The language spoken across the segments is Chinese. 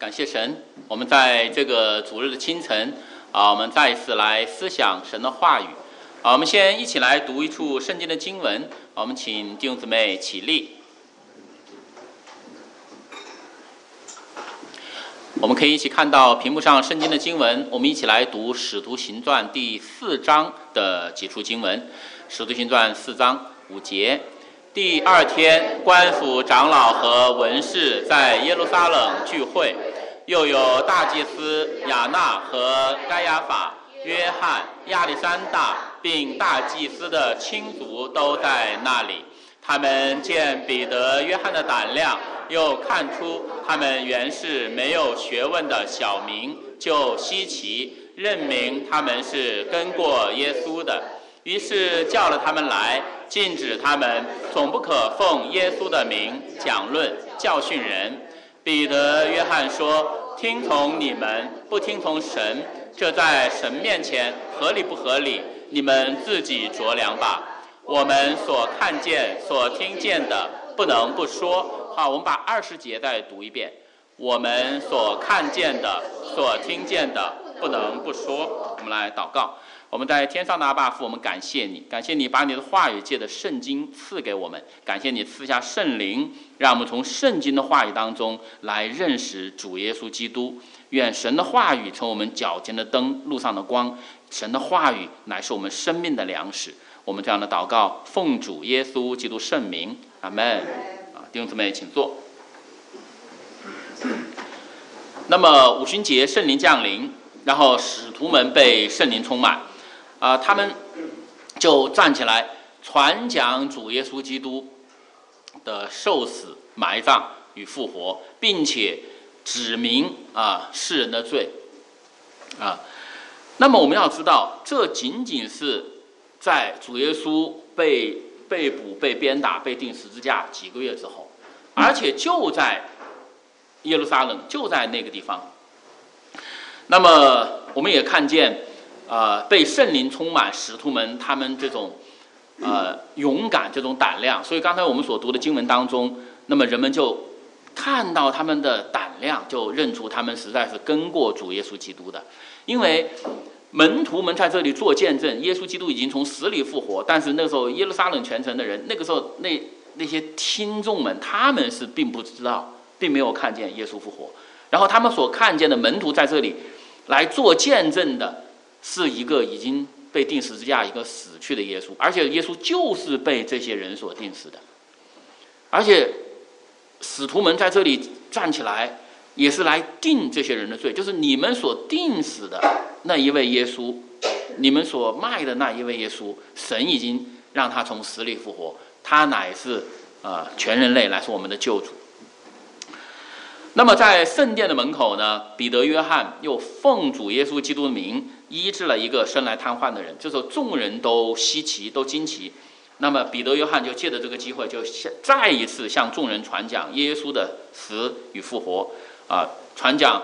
感谢神，我们在这个主日的清晨啊，我们再一次来思想神的话语啊。我们先一起来读一处圣经的经文。我们请弟兄姊妹起立。我们可以一起看到屏幕上圣经的经文。我们一起来读《使徒行传》第四章的几处经文，《使徒行传》四章五节。第二天，官府长老和文士在耶路撒冷聚会，又有大祭司亚纳和该亚法、约翰、亚历山大，并大祭司的亲族都在那里。他们见彼得、约翰的胆量，又看出他们原是没有学问的小民，就稀奇，认明他们是跟过耶稣的。于是叫了他们来，禁止他们总不可奉耶稣的名讲论教训人。彼得、约翰说：“听从你们，不听从神，这在神面前合理不合理？你们自己酌量吧。我们所看见、所听见的，不能不说。”好，我们把二十节再读一遍：“我们所看见的、所听见的，不能不说。”我们来祷告。我们在天上的阿爸父，我们感谢你，感谢你把你的话语借的圣经赐给我们，感谢你赐下圣灵，让我们从圣经的话语当中来认识主耶稣基督。愿神的话语成我们脚前的灯，路上的光。神的话语乃是我们生命的粮食。我们这样的祷告，奉主耶稣基督圣名，阿门。啊，弟兄姊妹，请坐。那么五旬节圣灵降临，然后使徒们被圣灵充满。啊，他们就站起来传讲主耶稣基督的受死、埋葬与复活，并且指明啊世人的罪啊。那么我们要知道，这仅仅是在主耶稣被被捕、被鞭打、被钉十字架几个月之后，而且就在耶路撒冷，就在那个地方。那么我们也看见。呃，被圣灵充满，使徒们他们这种呃勇敢，这种胆量。所以刚才我们所读的经文当中，那么人们就看到他们的胆量，就认出他们实在是跟过主耶稣基督的。因为门徒们在这里做见证，耶稣基督已经从死里复活。但是那时候耶路撒冷全城的人，那个时候那那些听众们，他们是并不知道，并没有看见耶稣复活。然后他们所看见的门徒在这里来做见证的。是一个已经被钉十字架、一个死去的耶稣，而且耶稣就是被这些人所钉死的，而且使徒们在这里站起来，也是来定这些人的罪，就是你们所定死的那一位耶稣，你们所卖的那一位耶稣，神已经让他从死里复活，他乃是呃全人类乃是我们的救主。那么在圣殿的门口呢，彼得、约翰又奉主耶稣基督的名。医治了一个生来瘫痪的人，这时候众人都稀奇，都惊奇。那么彼得、约翰就借着这个机会，就向再一次向众人传讲耶稣的死与复活，啊，传讲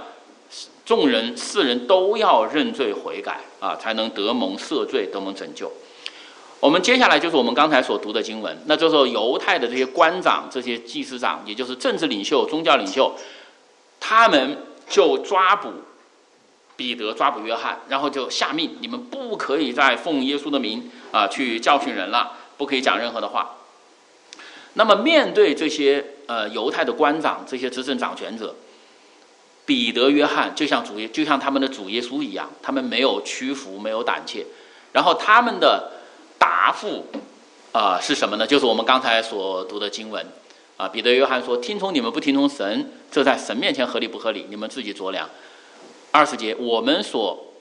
众人世人都要认罪悔改啊，才能得蒙赦罪，得蒙拯救。我们接下来就是我们刚才所读的经文。那这时候犹太的这些官长、这些祭司长，也就是政治领袖、宗教领袖，他们就抓捕。彼得抓捕约翰，然后就下命：你们不可以再奉耶稣的名啊去教训人了，不可以讲任何的话。那么面对这些呃犹太的官长、这些执政掌权者，彼得、约翰就像主耶就像他们的主耶稣一样，他们没有屈服，没有胆怯。然后他们的答复啊是什么呢？就是我们刚才所读的经文啊。彼得、约翰说：听从你们不听从神，这在神面前合理不合理？你们自己酌量。二十节，我们所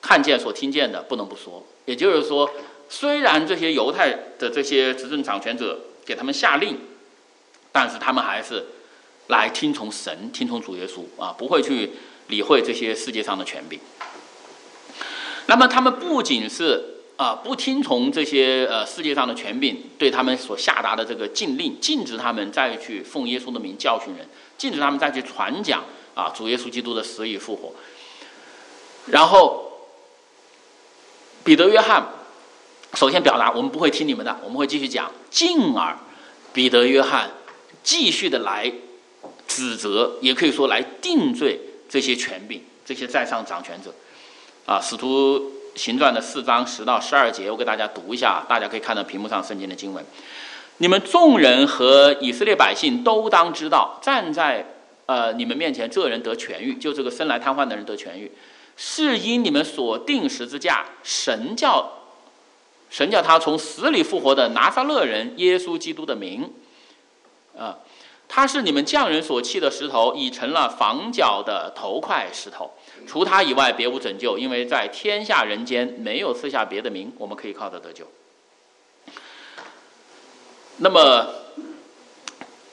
看见、所听见的，不能不说。也就是说，虽然这些犹太的这些执政掌权者给他们下令，但是他们还是来听从神、听从主耶稣啊，不会去理会这些世界上的权柄。那么，他们不仅是啊不听从这些呃世界上的权柄对他们所下达的这个禁令，禁止他们再去奉耶稣的名教训人，禁止他们再去传讲啊主耶稣基督的死与复活。然后，彼得、约翰首先表达我们不会听你们的，我们会继续讲。进而，彼得、约翰继续的来指责，也可以说来定罪这些权柄、这些在上掌权者。啊，使徒行传的四章十到十二节，我给大家读一下，大家可以看到屏幕上圣经的经文。你们众人和以色列百姓都当知道，站在呃你们面前这人得痊愈，就这个生来瘫痪的人得痊愈，是因你们所定十字架，神叫神叫他从死里复活的拿撒勒人耶稣基督的名，啊。他是你们匠人所弃的石头，已成了房角的头块石头。除他以外，别无拯救，因为在天下人间没有赐下别的名，我们可以靠他得救。那么，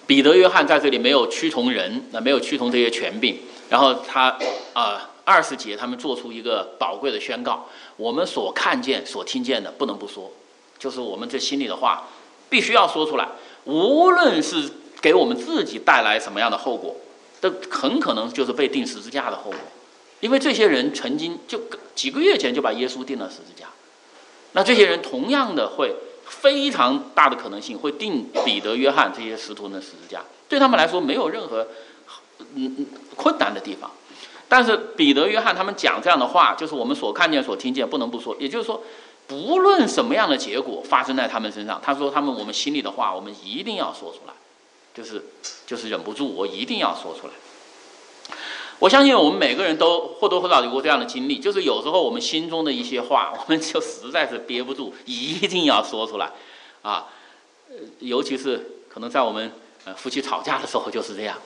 彼得、约翰在这里没有屈从人，那没有屈从这些权柄。然后他啊，二十节他们做出一个宝贵的宣告：我们所看见、所听见的，不能不说，就是我们这心里的话，必须要说出来，无论是。给我们自己带来什么样的后果？这很可能就是被钉十字架的后果，因为这些人曾经就几个月前就把耶稣钉了十字架，那这些人同样的会非常大的可能性会定彼得、约翰这些使徒的十字架，对他们来说没有任何嗯嗯困难的地方。但是彼得、约翰他们讲这样的话，就是我们所看见、所听见，不能不说。也就是说，不论什么样的结果发生在他们身上，他说他们我们心里的话，我们一定要说出来。就是，就是忍不住，我一定要说出来。我相信我们每个人都或多或少有过这样的经历，就是有时候我们心中的一些话，我们就实在是憋不住，一定要说出来。啊，尤其是可能在我们呃夫妻吵架的时候就是这样，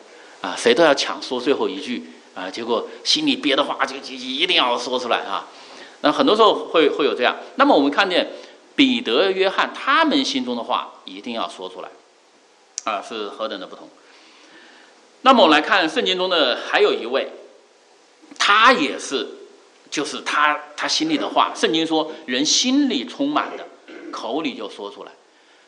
啊，谁都要抢说最后一句，啊，结果心里憋的话就就一定要说出来啊。那很多时候会会有这样。那么我们看见彼得、约翰他们心中的话一定要说出来。啊，是何等的不同！那么我们来看圣经中的还有一位，他也是，就是他他心里的话。圣经说，人心里充满的，口里就说出来。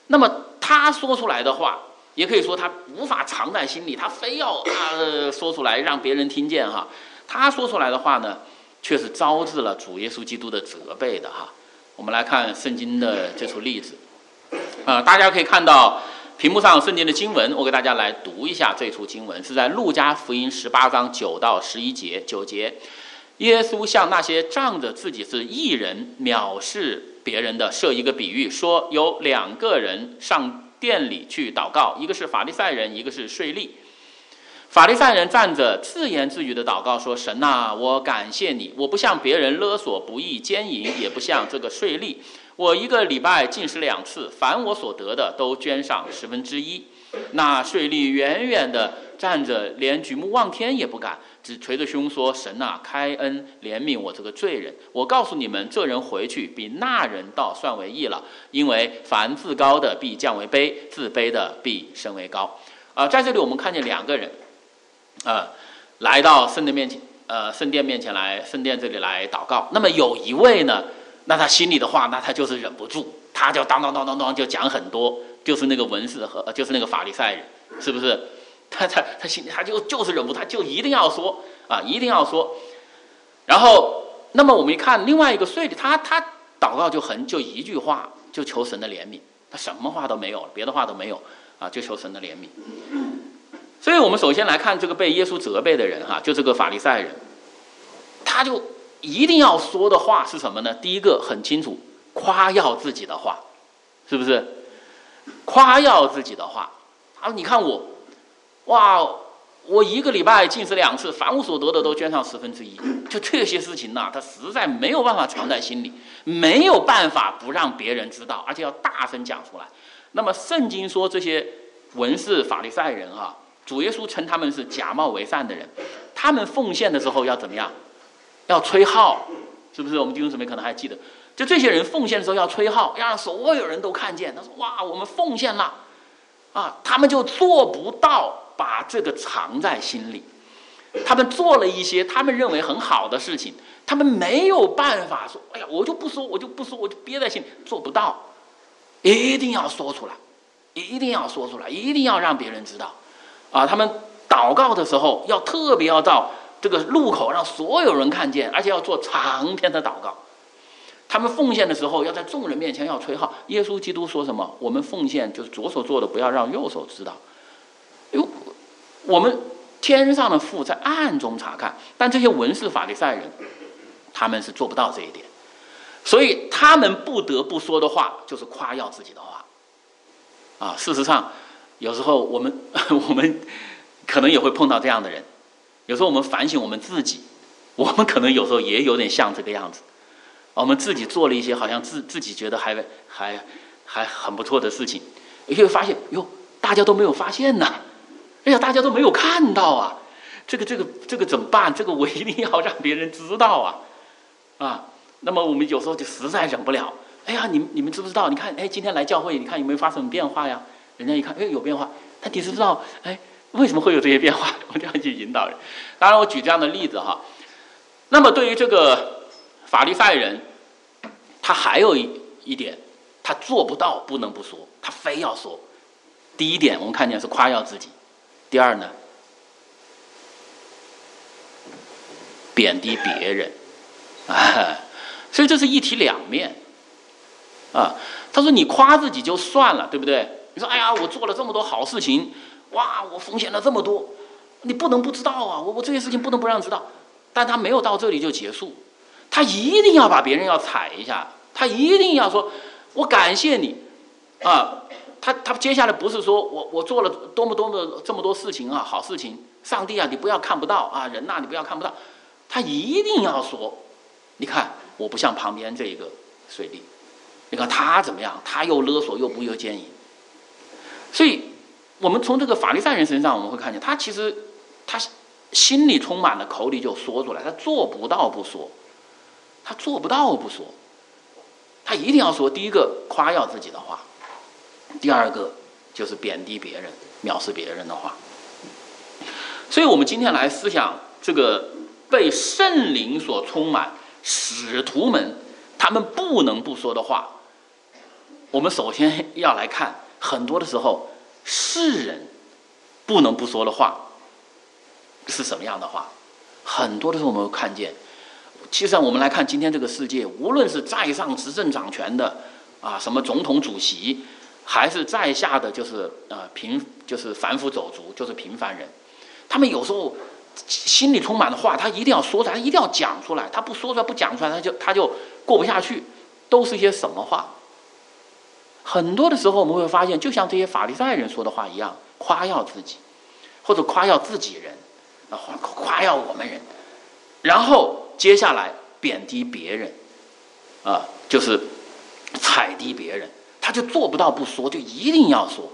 那么他说出来的话，也可以说他无法藏在心里，他非要啊说出来让别人听见哈。他说出来的话呢，却是招致了主耶稣基督的责备的哈。我们来看圣经的这处例子，啊，大家可以看到。屏幕上圣经的经文，我给大家来读一下这处经文，是在路加福音十八章九到十一节。九节，耶稣向那些仗着自己是异人、藐视别人的设一个比喻，说有两个人上殿里去祷告，一个是法利赛人，一个是税吏。法利赛人站着自言自语的祷告说：“神呐，我感谢你，我不向别人勒索、不义、奸淫，也不像这个税吏。”我一个礼拜进食两次，凡我所得的都捐上十分之一。那税吏远远的站着，连举目望天也不敢，只捶着胸说：“神啊，开恩怜悯我这个罪人。”我告诉你们，这人回去比那人倒算为义了，因为凡自高的必降为卑，自卑的必升为高。啊，在这里我们看见两个人，啊，来到圣殿面前，呃，圣殿面前来，圣殿这里来祷告。那么有一位呢？那他心里的话，那他就是忍不住，他就当当当当当就讲很多，就是那个文士和就是那个法利赛人，是不是？他他他心里他就就是忍不住，他就一定要说啊，一定要说。然后，那么我们一看另外一个税吏，他他祷告就很就一句话，就求神的怜悯，他什么话都没有，别的话都没有啊，就求神的怜悯。所以我们首先来看这个被耶稣责备的人哈，就这个法利赛人，他就。一定要说的话是什么呢？第一个很清楚，夸耀自己的话，是不是？夸耀自己的话，他说，你看我，哇，我一个礼拜进食两次，凡我所得的都捐上十分之一。就这些事情呢，他实在没有办法藏在心里，没有办法不让别人知道，而且要大声讲出来。那么圣经说这些文士法利赛人哈，主耶稣称他们是假冒为善的人，他们奉献的时候要怎么样？要吹号，是不是？我们弟兄姊妹可能还记得，就这些人奉献的时候要吹号，要让所有人都看见。他说：“哇，我们奉献了，啊！”他们就做不到把这个藏在心里。他们做了一些他们认为很好的事情，他们没有办法说：“哎呀，我就不说，我就不说，我就憋在心里。”做不到，一定要说出来，一定要说出来，一定要让别人知道。啊，他们祷告的时候要特别要到。这个路口让所有人看见，而且要做长篇的祷告。他们奉献的时候要在众人面前要吹号。耶稣基督说什么？我们奉献就是左手做的，不要让右手知道。哟，我们天上的父在暗中察看。但这些文士法利赛人，他们是做不到这一点，所以他们不得不说的话就是夸耀自己的话。啊，事实上，有时候我们 我们可能也会碰到这样的人。有时候我们反省我们自己，我们可能有时候也有点像这个样子。我们自己做了一些好像自自己觉得还还还很不错的事情，你会发现哟，大家都没有发现呢。哎呀，大家都没有看到啊！这个这个这个怎么办？这个我一定要让别人知道啊！啊，那么我们有时候就实在忍不了。哎呀，你你们知不知道？你看，哎，今天来教会，你看有没有发生变化呀？人家一看，哎，有变化。他你知不知道？哎，为什么会有这些变化？我这样去引导人。当然，我举这样的例子哈。那么对于这个法律犯人，他还有一一点，他做不到，不能不说，他非要说。第一点，我们看见是夸耀自己。第二呢，贬低别人，啊，所以这是一体两面，啊，他说你夸自己就算了，对不对？你说哎呀，我做了这么多好事情，哇，我奉献了这么多，你不能不知道啊，我我这些事情不能不让知道，但他没有到这里就结束，他一定要把别人要踩一下，他一定要说，我感谢你，啊。他他接下来不是说我我做了多么多么这么多事情啊好事情，上帝啊你不要看不到啊人呐你不要看不到，他一定要说，你看我不像旁边这个水利，你看他怎么样，他又勒索又不又奸淫，所以我们从这个法利赛人身上我们会看见，他其实他心里充满了，口里就说出来，他做不到不说，他做不到不说，他一定要说第一个夸耀自己的话。第二个就是贬低别人、藐视别人的话，所以我们今天来思想这个被圣灵所充满使徒们他们不能不说的话。我们首先要来看，很多的时候世人不能不说的话是什么样的话？很多的时候我们会看见，其实上我们来看今天这个世界，无论是在上执政掌权的啊，什么总统、主席。还是在下的就是呃平就是凡夫走卒，就是平凡人。他们有时候心里充满了话，他一定要说出来，他一定要讲出来。他不说出来，不讲出来，他就他就过不下去。都是一些什么话？很多的时候我们会发现，就像这些法利赛人说的话一样，夸耀自己，或者夸耀自己人，啊夸夸耀我们人，然后接下来贬低别人，啊就是踩低别人。他就做不到不说，就一定要说，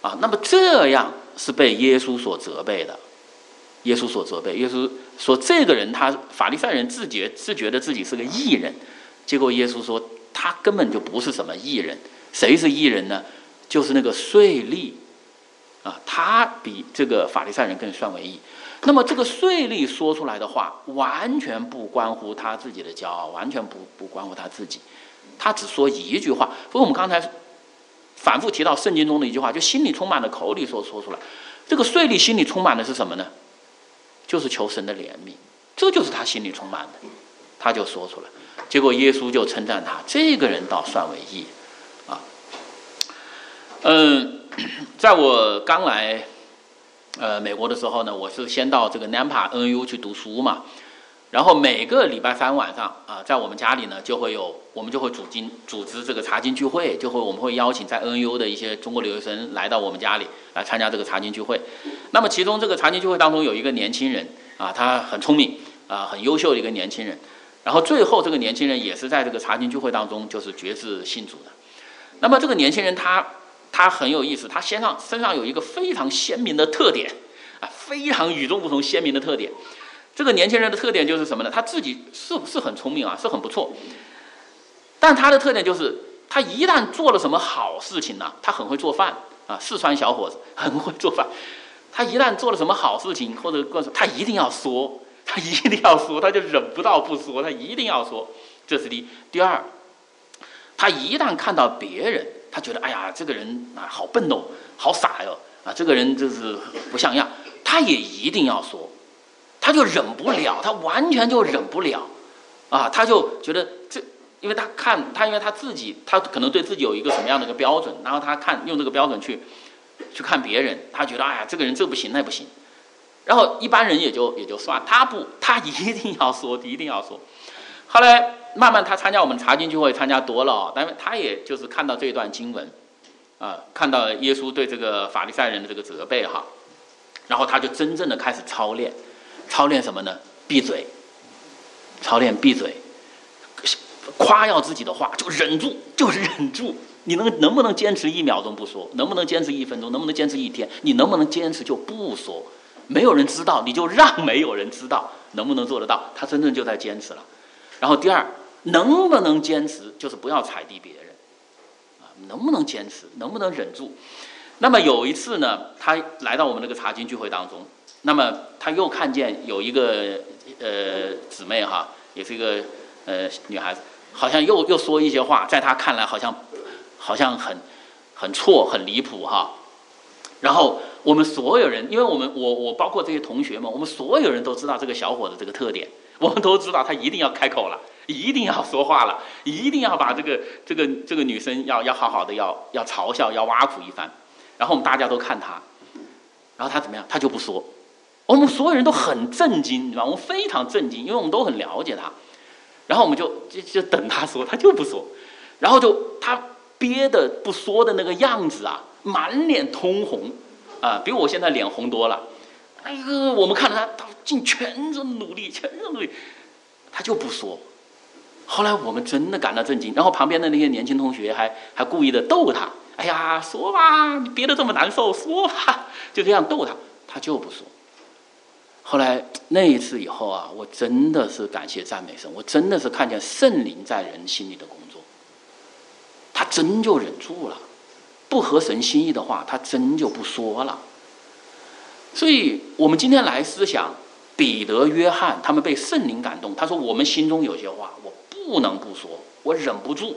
啊，那么这样是被耶稣所责备的。耶稣所责备，耶稣说这个人他法利赛人自觉自觉得自己是个异人，结果耶稣说他根本就不是什么艺人。谁是艺人呢？就是那个税吏，啊，他比这个法利赛人更算为义。那么这个税吏说出来的话，完全不关乎他自己的骄傲，完全不不关乎他自己。他只说一句话，所以我们刚才反复提到圣经中的一句话，就心里充满了口里说说出来。这个税吏心里充满的是什么呢？就是求神的怜悯，这就是他心里充满的，他就说出来。结果耶稣就称赞他，这个人倒算为义啊。嗯，在我刚来呃美国的时候呢，我是先到这个 Nampa NU 去读书嘛。然后每个礼拜三晚上啊，在我们家里呢，就会有我们就会组经组织这个查经聚会，就会我们会邀请在 NU 的一些中国留学生来到我们家里来参加这个查经聚会。那么其中这个查经聚会当中有一个年轻人啊，他很聪明啊，很优秀的一个年轻人。然后最后这个年轻人也是在这个查经聚会当中就是绝志信主的。那么这个年轻人他他很有意思，他身上身上有一个非常鲜明的特点啊，非常与众不同鲜明的特点。这个年轻人的特点就是什么呢？他自己是是很聪明啊，是很不错。但他的特点就是，他一旦做了什么好事情呢，他很会做饭啊，四川小伙子很会做饭。他一旦做了什么好事情或者各种，他一定要说，他一定要说，他就忍不到不说，他一定要说。这是第一。第二，他一旦看到别人，他觉得哎呀，这个人啊好笨哦，好傻哟啊，这个人就是不像样，他也一定要说。他就忍不了，他完全就忍不了，啊，他就觉得这，因为他看他，因为他自己，他可能对自己有一个什么样的一个标准，然后他看用这个标准去，去看别人，他觉得哎呀，这个人这不行那不行，然后一般人也就也就算，他不，他一定要说，一定要说。后来慢慢他参加我们查经聚会，参加多了，但是他也就是看到这段经文，啊，看到耶稣对这个法利赛人的这个责备哈，然后他就真正的开始操练，操练什么呢？闭嘴，操练闭嘴，夸耀自己的话就忍住，就是忍住。你能能不能坚持一秒钟不说？能不能坚持一分钟？能不能坚持一天？你能不能坚持就不说？没有人知道，你就让没有人知道，能不能做得到？他真正就在坚持了。然后第二，能不能坚持？就是不要踩低别人，啊，能不能坚持？能不能忍住？那么有一次呢，他来到我们那个茶经聚会当中，那么他又看见有一个呃姊妹哈，也是一个呃女孩子，好像又又说一些话，在他看来好像。好像很很错，很离谱哈。然后我们所有人，因为我们我我包括这些同学们，我们所有人都知道这个小伙子这个特点，我们都知道他一定要开口了，一定要说话了，一定要把这个这个这个女生要要好好的要要嘲笑，要挖苦一番。然后我们大家都看他，然后他怎么样？他就不说。我们所有人都很震惊，你知道我们非常震惊，因为我们都很了解他。然后我们就就就等他说，他就不说。然后就他。憋的不说的那个样子啊，满脸通红，啊，比我现在脸红多了。哎呀，我们看着他，他尽全身努力，全身努力，他就不说。后来我们真的感到震惊，然后旁边的那些年轻同学还还故意的逗他。哎呀，说吧，你憋得这么难受，说吧，就这样逗他，他就不说。后来那一次以后啊，我真的是感谢赞美神，我真的是看见圣灵在人心里的工作。他真就忍住了，不合神心意的话，他真就不说了。所以，我们今天来思想彼得、约翰，他们被圣灵感动。他说：“我们心中有些话，我不能不说，我忍不住，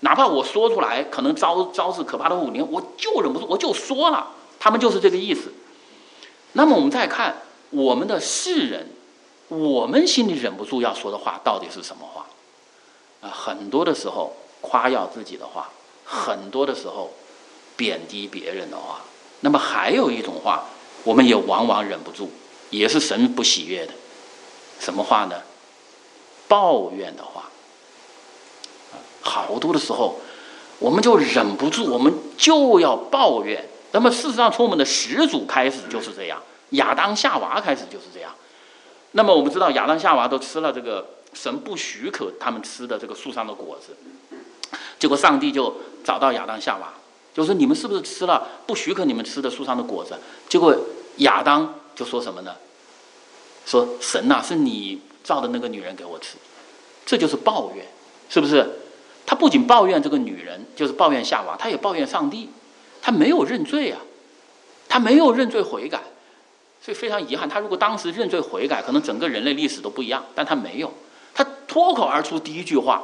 哪怕我说出来，可能招招致可怕的五年，我就忍不住，我就说了。”他们就是这个意思。那么，我们再看我们的世人，我们心里忍不住要说的话，到底是什么话？啊，很多的时候。夸耀自己的话，很多的时候贬低别人的话，那么还有一种话，我们也往往忍不住，也是神不喜悦的，什么话呢？抱怨的话。好多的时候，我们就忍不住，我们就要抱怨。那么事实上，从我们的始祖开始就是这样，亚当夏娃开始就是这样。那么我们知道，亚当夏娃都吃了这个神不许可他们吃的这个树上的果子。结果上帝就找到亚当夏娃，就说：“你们是不是吃了不许可你们吃的树上的果子？”结果亚当就说什么呢？说：“神呐，是你造的那个女人给我吃。”这就是抱怨，是不是？他不仅抱怨这个女人，就是抱怨夏娃，他也抱怨上帝。他没有认罪啊，他没有认罪悔改，所以非常遗憾。他如果当时认罪悔改，可能整个人类历史都不一样。但他没有，他脱口而出第一句话。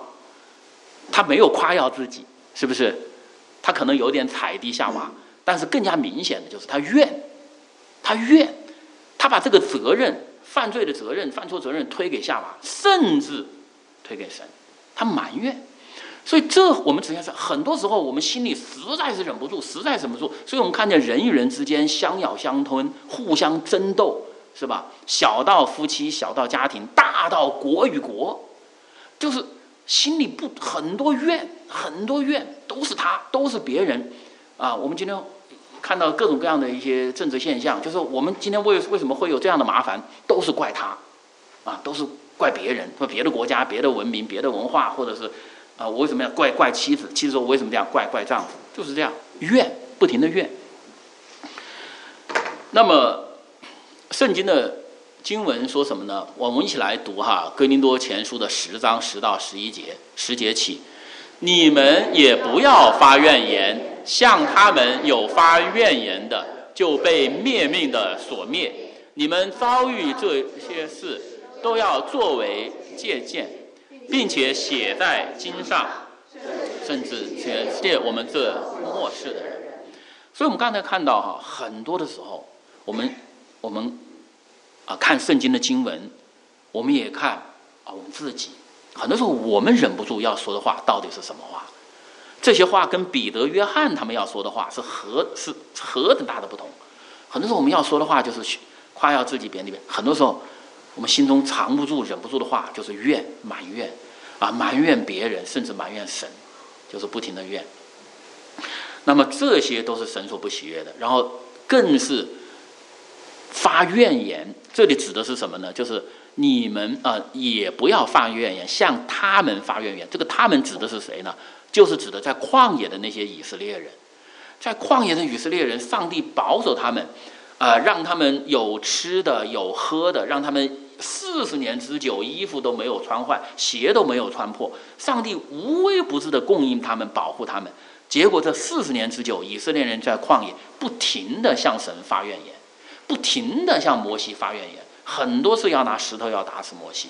他没有夸耀自己，是不是？他可能有点踩低夏娃，但是更加明显的就是他怨，他怨，他把这个责任、犯罪的责任、犯错责任推给夏娃，甚至推给神，他埋怨。所以这我们只要是很多时候我们心里实在是忍不住，实在忍不住。所以我们看见人与人之间相咬相吞，互相争斗，是吧？小到夫妻，小到家庭，大到国与国，就是。心里不很多怨，很多怨都是他，都是别人，啊！我们今天看到各种各样的一些政治现象，就是我们今天为为什么会有这样的麻烦，都是怪他，啊，都是怪别人，说别的国家、别的文明、别的文化，或者是啊，我为什么要怪怪妻子？妻子说我为什么这样怪怪丈夫？就是这样怨，不停的怨。那么圣经的。经文说什么呢？我们一起来读哈，《哥林多前书》的十章十到十一节，十节起，你们也不要发怨言，像他们有发怨言的，就被灭命的所灭。你们遭遇这些事，都要作为借鉴，并且写在经上，甚至写借我们这末世的人。所以，我们刚才看到哈，很多的时候，我们我们。啊，看圣经的经文，我们也看啊，我们自己很多时候我们忍不住要说的话到底是什么话？这些话跟彼得、约翰他们要说的话是何是何等大的不同？很多时候我们要说的话就是夸耀自己，贬低别人。很多时候，我们心中藏不住、忍不住的话，就是怨、埋怨，啊，埋怨别人，甚至埋怨神，就是不停的怨。那么这些都是神所不喜悦的。然后更是发怨言，这里指的是什么呢？就是你们啊，也不要发怨言，向他们发怨言。这个他们指的是谁呢？就是指的在旷野的那些以色列人。在旷野的以色列人，上帝保守他们，啊，让他们有吃的有喝的，让他们四十年之久衣服都没有穿坏，鞋都没有穿破。上帝无微不至的供应他们，保护他们。结果这四十年之久，以色列人在旷野不停的向神发怨言，不停的向摩西发怨言，很多次要拿石头要打死摩西。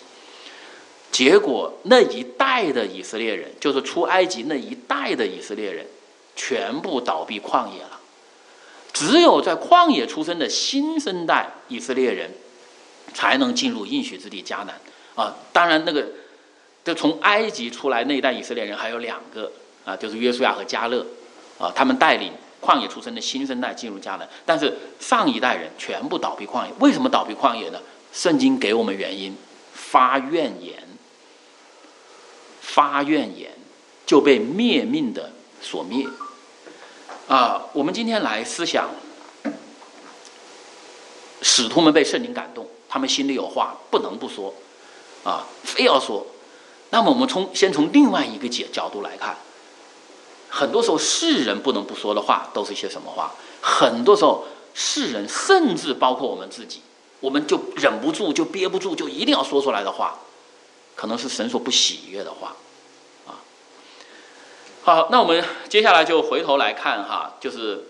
结果那一代的以色列人，就是出埃及那一代的以色列人。全部倒闭旷野了，只有在旷野出生的新生代以色列人，才能进入应许之地迦南啊！当然，那个就从埃及出来那一代以色列人还有两个啊，就是约书亚和加勒啊，他们带领旷野出生的新生代进入迦南。但是上一代人全部倒闭旷野，为什么倒闭旷野呢？圣经给我们原因：发怨言，发怨言就被灭命的所灭。啊，我们今天来思想，使徒们被圣灵感动，他们心里有话不能不说，啊，非要说。那么我们从先从另外一个角角度来看，很多时候世人不能不说的话都是一些什么话？很多时候世人甚至包括我们自己，我们就忍不住就憋不住就一定要说出来的话，可能是神所不喜悦的话。啊好，那我们接下来就回头来看哈，就是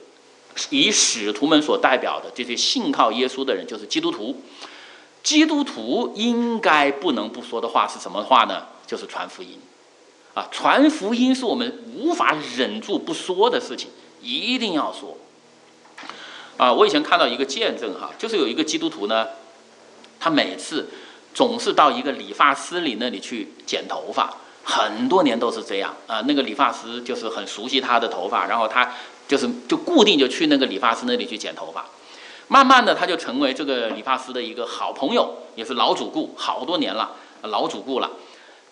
以使徒们所代表的这些信靠耶稣的人，就是基督徒。基督徒应该不能不说的话是什么话呢？就是传福音啊！传福音是我们无法忍住不说的事情，一定要说。啊，我以前看到一个见证哈，就是有一个基督徒呢，他每次总是到一个理发师里那里去剪头发。很多年都是这样啊，那个理发师就是很熟悉他的头发，然后他就是就固定就去那个理发师那里去剪头发。慢慢的，他就成为这个理发师的一个好朋友，也是老主顾，好多年了，老主顾了。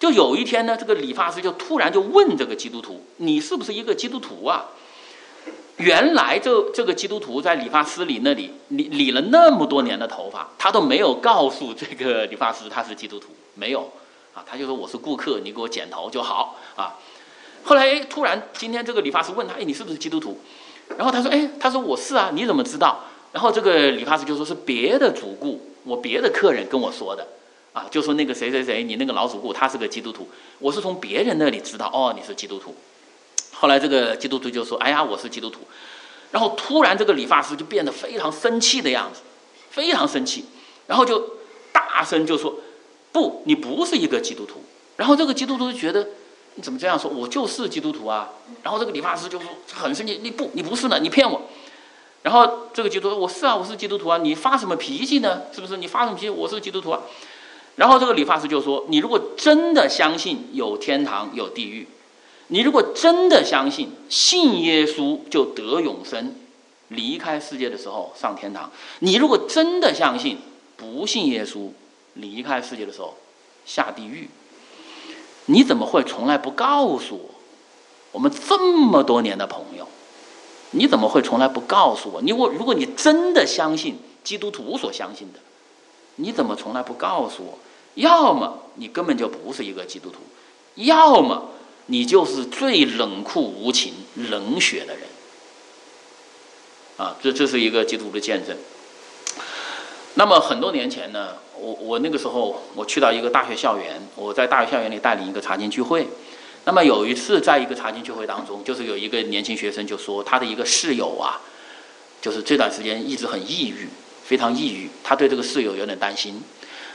就有一天呢，这个理发师就突然就问这个基督徒：“你是不是一个基督徒啊？”原来这这个基督徒在理发师里那里理理了那么多年的头发，他都没有告诉这个理发师他是基督徒，没有。啊，他就说我是顾客，你给我剪头就好啊。后来哎，突然今天这个理发师问他，哎，你是不是基督徒？然后他说，哎，他说我是啊，你怎么知道？然后这个理发师就说是别的主顾，我别的客人跟我说的啊，就说那个谁谁谁，你那个老主顾他是个基督徒，我是从别人那里知道哦，你是基督徒。后来这个基督徒就说，哎呀，我是基督徒。然后突然这个理发师就变得非常生气的样子，非常生气，然后就大声就说。不，你不是一个基督徒。然后这个基督徒就觉得你怎么这样说？我就是基督徒啊。然后这个理发师就说很生气，你不，你不是呢，你骗我。然后这个基督徒说：“我是啊，我是基督徒啊，你发什么脾气呢？是不是？你发什么脾气？我是基督徒啊。”然后这个理发师就说：“你如果真的相信有天堂有地狱，你如果真的相信信耶稣就得永生，离开世界的时候上天堂，你如果真的相信不信耶稣。”离开世界的时候，下地狱。你怎么会从来不告诉我？我们这么多年的朋友，你怎么会从来不告诉我？你我，如果你真的相信基督徒所相信的，你怎么从来不告诉我？要么你根本就不是一个基督徒，要么你就是最冷酷无情、冷血的人。啊，这这是一个基督徒的见证。那么很多年前呢？我我那个时候我去到一个大学校园，我在大学校园里带领一个查经聚会。那么有一次在一个查经聚会当中，就是有一个年轻学生就说他的一个室友啊，就是这段时间一直很抑郁，非常抑郁，他对这个室友有点担心。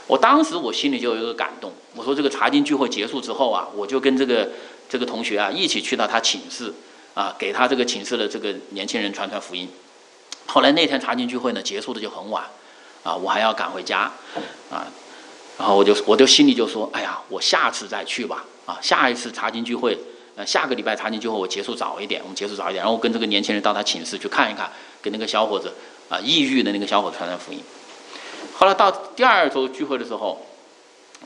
我当时我心里就有一个感动，我说这个查经聚会结束之后啊，我就跟这个这个同学啊一起去到他寝室啊，给他这个寝室的这个年轻人传传福音。后来那天查经聚会呢结束的就很晚。啊，我还要赶回家，啊，然后我就我就心里就说，哎呀，我下次再去吧，啊，下一次查经聚会，呃，下个礼拜查经聚会我结束早一点，我们结束早一点，然后跟这个年轻人到他寝室去看一看，给那个小伙子啊，抑郁的那个小伙子传传福音。后来到第二周聚会的时候，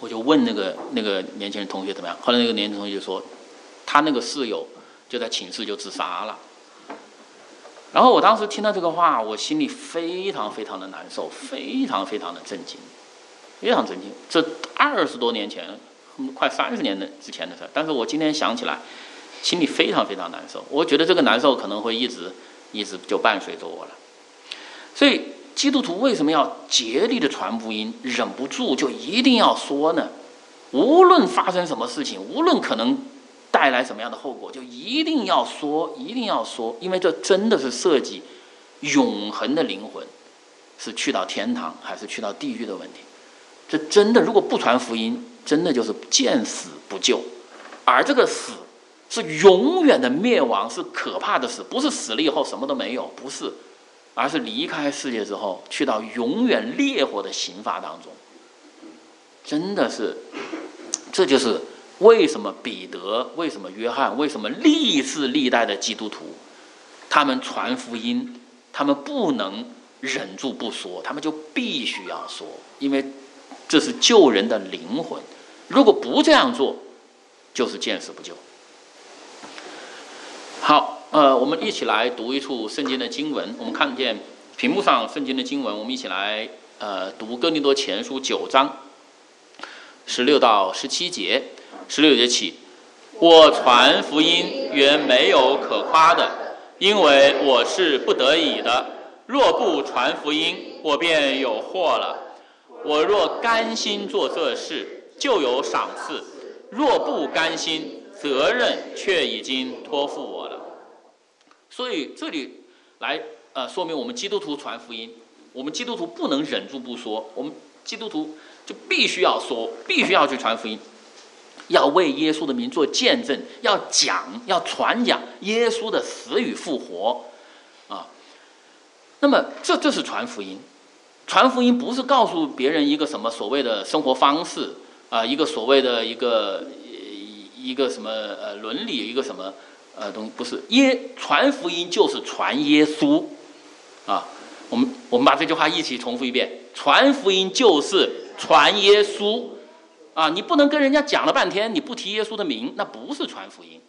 我就问那个那个年轻人同学怎么样？后来那个年轻同学就说，他那个室友就在寝室就自杀了。然后我当时听到这个话，我心里非常非常的难受，非常非常的震惊，非常震惊。这二十多年前，快三十年的之前的事，但是我今天想起来，心里非常非常难受。我觉得这个难受可能会一直一直就伴随着我了。所以。基督徒为什么要竭力的传福音？忍不住就一定要说呢？无论发生什么事情，无论可能带来什么样的后果，就一定要说，一定要说，因为这真的是涉及永恒的灵魂，是去到天堂还是去到地狱的问题。这真的，如果不传福音，真的就是见死不救，而这个死是永远的灭亡，是可怕的死，不是死了以后什么都没有，不是。而是离开世界之后，去到永远烈火的刑罚当中，真的是，这就是为什么彼得、为什么约翰、为什么历世历代的基督徒，他们传福音，他们不能忍住不说，他们就必须要说，因为这是救人的灵魂。如果不这样做，就是见死不救。好。呃，我们一起来读一处圣经的经文。我们看见屏幕上圣经的经文，我们一起来呃读哥林多前书九章十六到十七节。十六节起，我传福音原没有可夸的，因为我是不得已的。若不传福音，我便有祸了。我若甘心做这事，就有赏赐；若不甘心，责任却已经托付我了。所以这里来呃说明我们基督徒传福音，我们基督徒不能忍住不说，我们基督徒就必须要说，必须要去传福音，要为耶稣的名做见证，要讲，要传讲耶稣的死与复活啊。那么这这是传福音，传福音不是告诉别人一个什么所谓的生活方式啊，一个所谓的一个一个什么呃伦理，一个什么。呃，东不是耶传福音就是传耶稣，啊，我们我们把这句话一起重复一遍：传福音就是传耶稣，啊，你不能跟人家讲了半天，你不提耶稣的名，那不是传福音。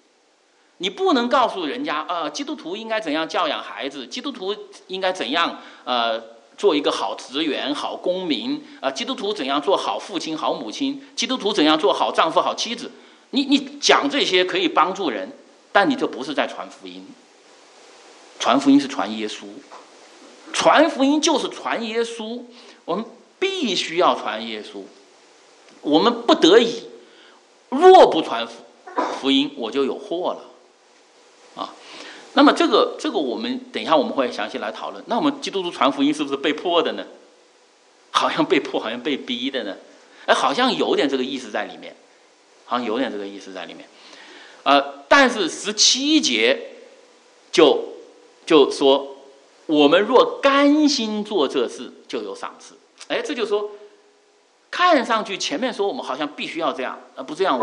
你不能告诉人家，呃，基督徒应该怎样教养孩子，基督徒应该怎样呃做一个好职员、好公民，啊，基督徒怎样做好父亲、好母亲，基督徒怎样做好丈夫、好妻子。你你讲这些可以帮助人。但你这不是在传福音，传福音是传耶稣，传福音就是传耶稣，我们必须要传耶稣，我们不得已，若不传福福音，我就有祸了，啊，那么这个这个我们等一下我们会详细来讨论。那我们基督徒传福音是不是被迫的呢？好像被迫，好像被逼的呢？哎，好像有点这个意思在里面，好像有点这个意思在里面。呃，但是十七节就就说，我们若甘心做这事，就有赏赐。哎，这就说，看上去前面说我们好像必须要这样，呃，不这样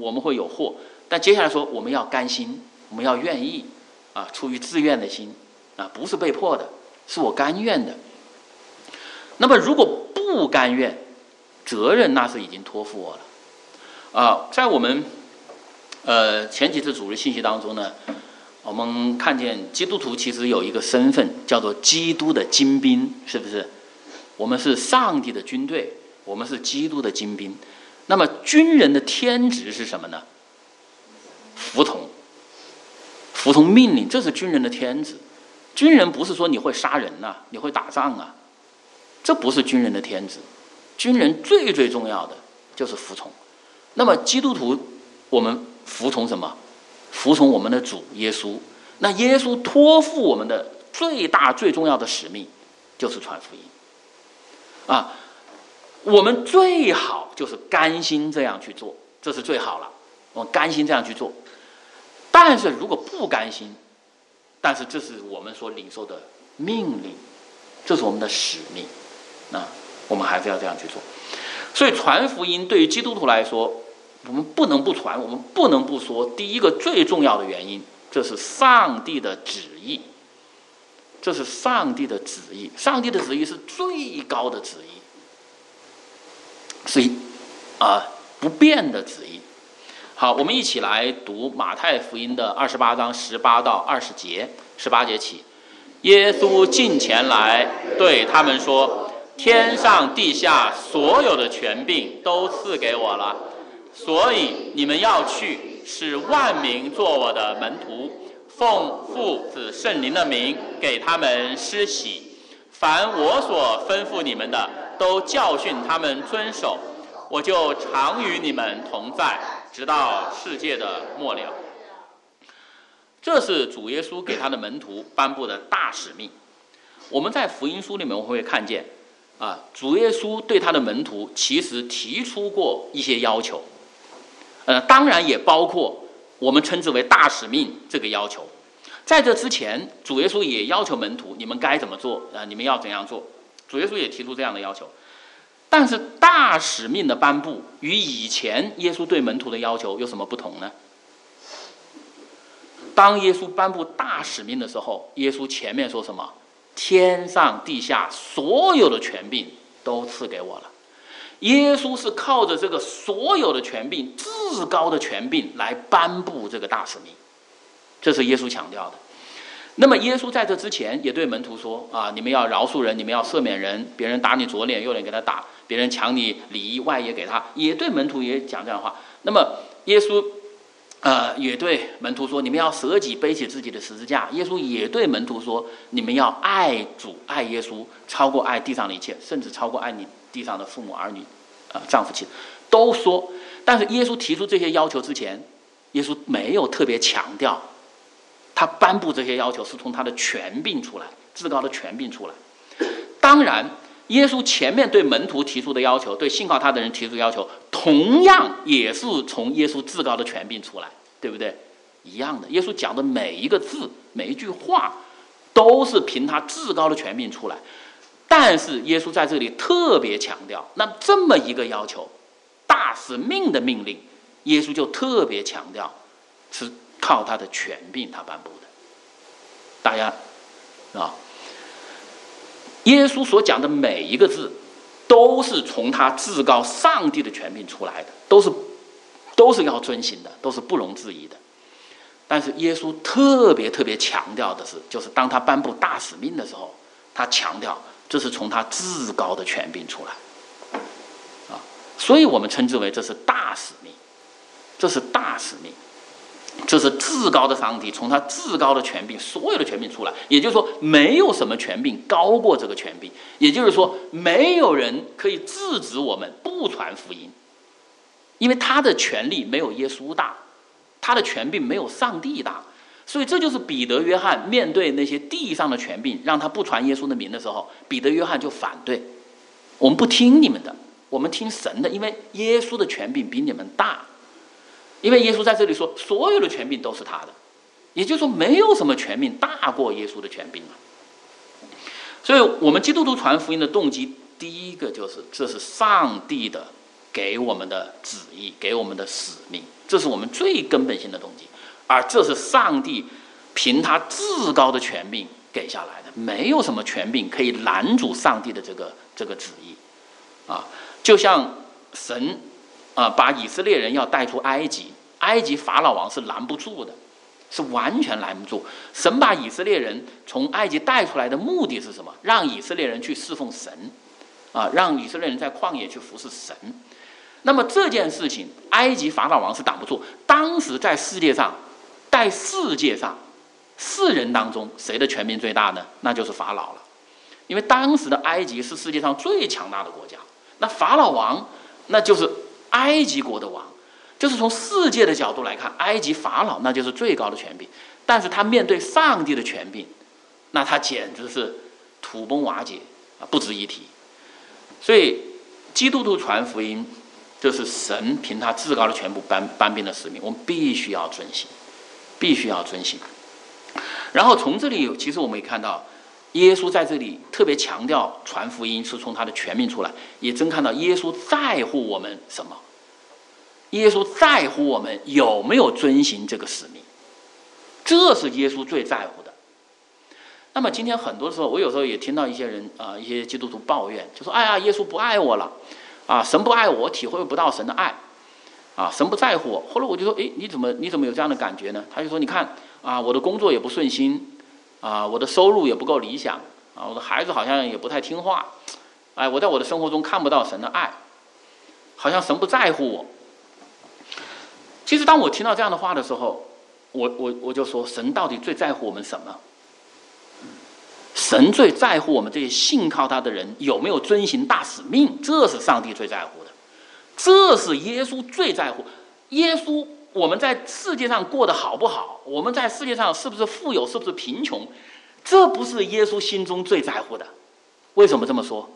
我们会有祸。但接下来说我们要甘心，我们要愿意，啊，出于自愿的心，啊，不是被迫的，是我甘愿的。那么如果不甘愿，责任那是已经托付我了。啊，在我们。呃，前几次主日信息当中呢，我们看见基督徒其实有一个身份叫做基督的精兵，是不是？我们是上帝的军队，我们是基督的精兵。那么军人的天职是什么呢？服从，服从命令，这是军人的天职。军人不是说你会杀人呐，你会打仗啊，这不是军人的天职。军人最最重要的就是服从。那么基督徒，我们。服从什么？服从我们的主耶稣。那耶稣托付我们的最大最重要的使命，就是传福音。啊，我们最好就是甘心这样去做，这是最好了。我们甘心这样去做。但是如果不甘心，但是这是我们所领受的命令，这是我们的使命。那我们还是要这样去做。所以传福音对于基督徒来说。我们不能不传，我们不能不说。第一个最重要的原因，这是上帝的旨意。这是上帝的旨意，上帝的旨意是最高的旨意，是一啊不变的旨意。好，我们一起来读马太福音的二十八章十八到二十节，十八节起，耶稣近前来对他们说：“天上地下所有的权柄都赐给我了，所以你们要去，使万民做我的门徒。”奉父子圣灵的名给他们施洗，凡我所吩咐你们的，都教训他们遵守。我就常与你们同在，直到世界的末了。这是主耶稣给他的门徒颁布的大使命。我们在福音书里面我们会看见，啊，主耶稣对他的门徒其实提出过一些要求，呃，当然也包括。我们称之为大使命这个要求，在这之前，主耶稣也要求门徒：你们该怎么做啊？你们要怎样做？主耶稣也提出这样的要求。但是大使命的颁布与以前耶稣对门徒的要求有什么不同呢？当耶稣颁布大使命的时候，耶稣前面说什么？天上地下所有的权柄都赐给我了。耶稣是靠着这个所有的权柄、至高的权柄来颁布这个大使命，这是耶稣强调的。那么，耶稣在这之前也对门徒说：“啊，你们要饶恕人，你们要赦免人，别人打你左脸右脸给他打，别人抢你里衣外衣给他。”也对门徒也讲这样的话。那么，耶稣呃也对门徒说：“你们要舍己，背起自己的十字架。”耶稣也对门徒说：“你们要爱主、爱耶稣，超过爱地上的一切，甚至超过爱你。”地上的父母儿女，啊，丈夫妻子，都说。但是耶稣提出这些要求之前，耶稣没有特别强调，他颁布这些要求是从他的权柄出来，至高的权柄出来。当然，耶稣前面对门徒提出的要求，对信靠他的人提出要求，同样也是从耶稣至高的权柄出来，对不对？一样的，耶稣讲的每一个字，每一句话，都是凭他至高的权柄出来。但是耶稣在这里特别强调，那这么一个要求，大使命的命令，耶稣就特别强调，是靠他的权柄他颁布的。大家啊，耶稣所讲的每一个字，都是从他至高上帝的权柄出来的，都是都是要遵行的，都是不容置疑的。但是耶稣特别特别强调的是，就是当他颁布大使命的时候，他强调。这是从他至高的权柄出来，啊，所以我们称之为这是大使命，这是大使命，这是至高的上帝从他至高的权柄，所有的权柄出来。也就是说，没有什么权柄高过这个权柄。也就是说，没有人可以制止我们不传福音，因为他的权力没有耶稣大，他的权柄没有上帝大。所以这就是彼得、约翰面对那些地上的权柄，让他不传耶稣的名的时候，彼得、约翰就反对，我们不听你们的，我们听神的，因为耶稣的权柄比你们大。因为耶稣在这里说，所有的权柄都是他的，也就是说，没有什么权柄大过耶稣的权柄了。所以，我们基督徒传福音的动机，第一个就是这是上帝的给我们的旨意，给我们的使命，这是我们最根本性的动机。而这是上帝凭他至高的权柄给下来的，没有什么权柄可以拦阻上帝的这个这个旨意，啊，就像神啊把以色列人要带出埃及，埃及法老王是拦不住的，是完全拦不住。神把以色列人从埃及带出来的目的是什么？让以色列人去侍奉神，啊，让以色列人在旷野去服侍神。那么这件事情，埃及法老王是挡不住。当时在世界上。在世界上，世人当中，谁的权柄最大呢？那就是法老了，因为当时的埃及是世界上最强大的国家。那法老王，那就是埃及国的王，就是从世界的角度来看，埃及法老那就是最高的权柄。但是他面对上帝的权柄，那他简直是土崩瓦解啊，不值一提。所以，基督徒传福音，就是神凭他至高的全部颁颁兵的使命，我们必须要遵行。必须要遵行。然后从这里，其实我们也看到，耶稣在这里特别强调传福音是从他的全命出来，也真看到耶稣在乎我们什么？耶稣在乎我们有没有遵行这个使命，这是耶稣最在乎的。那么今天很多时候，我有时候也听到一些人啊，一些基督徒抱怨，就说：“哎呀，耶稣不爱我了，啊，神不爱我，我体会不到神的爱，啊，神不在乎我。”后来我就说：“哎，你怎么你怎么有这样的感觉呢？”他就说：“你看啊，我的工作也不顺心，啊，我的收入也不够理想，啊，我的孩子好像也不太听话，哎，我在我的生活中看不到神的爱，好像神不在乎我。”其实当我听到这样的话的时候，我我我就说：神到底最在乎我们什么？神最在乎我们这些信靠他的人有没有遵行大使命，这是上帝最在乎的，这是耶稣最在乎。耶稣，我们在世界上过得好不好？我们在世界上是不是富有？是不是贫穷？这不是耶稣心中最在乎的。为什么这么说？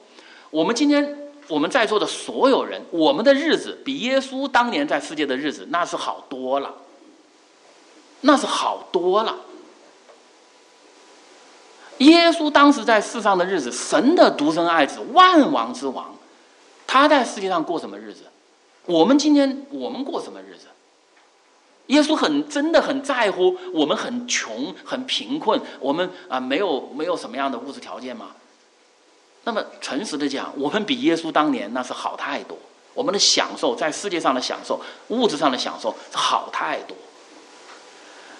我们今天我们在座的所有人，我们的日子比耶稣当年在世界的日子那是好多了，那是好多了。耶稣当时在世上的日子，神的独生爱子，万王之王，他在世界上过什么日子？我们今天我们过什么日子？耶稣很真的很在乎我们很穷很贫困，我们啊没有没有什么样的物质条件吗？那么诚实的讲，我们比耶稣当年那是好太多。我们的享受在世界上的享受，物质上的享受好太多。